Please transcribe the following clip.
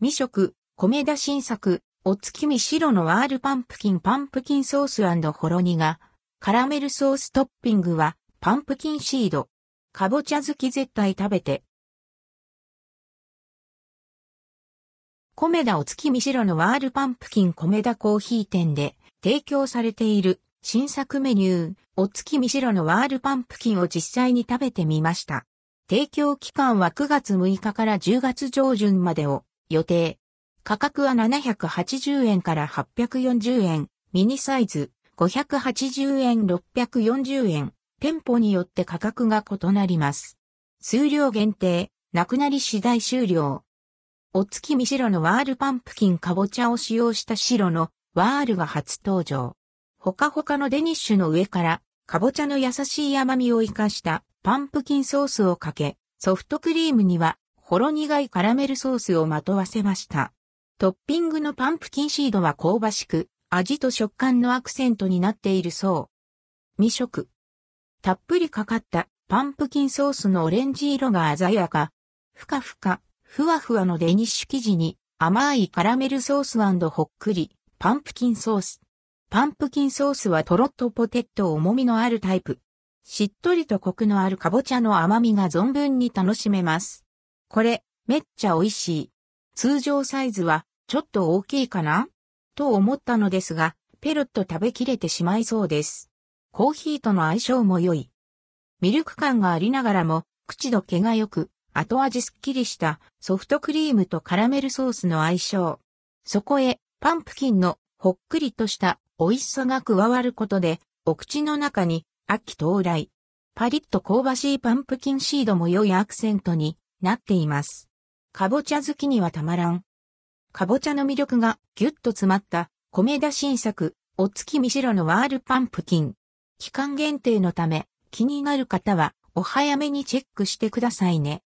未食、米田新作、お月見白のワールパンプキンパンプキンソースほろ苦。カラメルソーストッピングは、パンプキンシード。かぼちゃ好き絶対食べて。米田お月見白のワールパンプキン米田コーヒー店で提供されている新作メニュー、お月見白のワールパンプキンを実際に食べてみました。提供期間は9月6日から10月上旬までを予定。価格は780円から840円、ミニサイズ580円640円、店舗によって価格が異なります。数量限定、なくなり次第終了。お月見白のワールパンプキンかぼちゃを使用した白のワールが初登場。ほかほかのデニッシュの上から、かぼちゃの優しい甘みを活かしたパンプキンソースをかけ、ソフトクリームには、ほろ苦いカラメルソースをまとわせました。トッピングのパンプキンシードは香ばしく、味と食感のアクセントになっているそう。未食。たっぷりかかったパンプキンソースのオレンジ色が鮮やか。ふかふか、ふわふわのデニッシュ生地に甘いカラメルソースほっくり、パンプキンソース。パンプキンソースはトロッとポテト重みのあるタイプ。しっとりとコクのあるかぼちゃの甘みが存分に楽しめます。これ、めっちゃ美味しい。通常サイズは、ちょっと大きいかな？と思ったのですが、ペロッと食べきれてしまいそうです。コーヒーとの相性も良い。ミルク感がありながらも、口どけが良く、後味すっきりしたソフトクリームとカラメルソースの相性。そこへ、パンプキンのほっくりとした美味しさが加わることで、お口の中に秋到来。パリッと香ばしいパンプキンシードも良いアクセントになっています。かぼちゃ好きにはたまらん。かぼちゃの魅力がギュッと詰まった米田新作、お月見白のワールパンプキン。期間限定のため気になる方はお早めにチェックしてくださいね。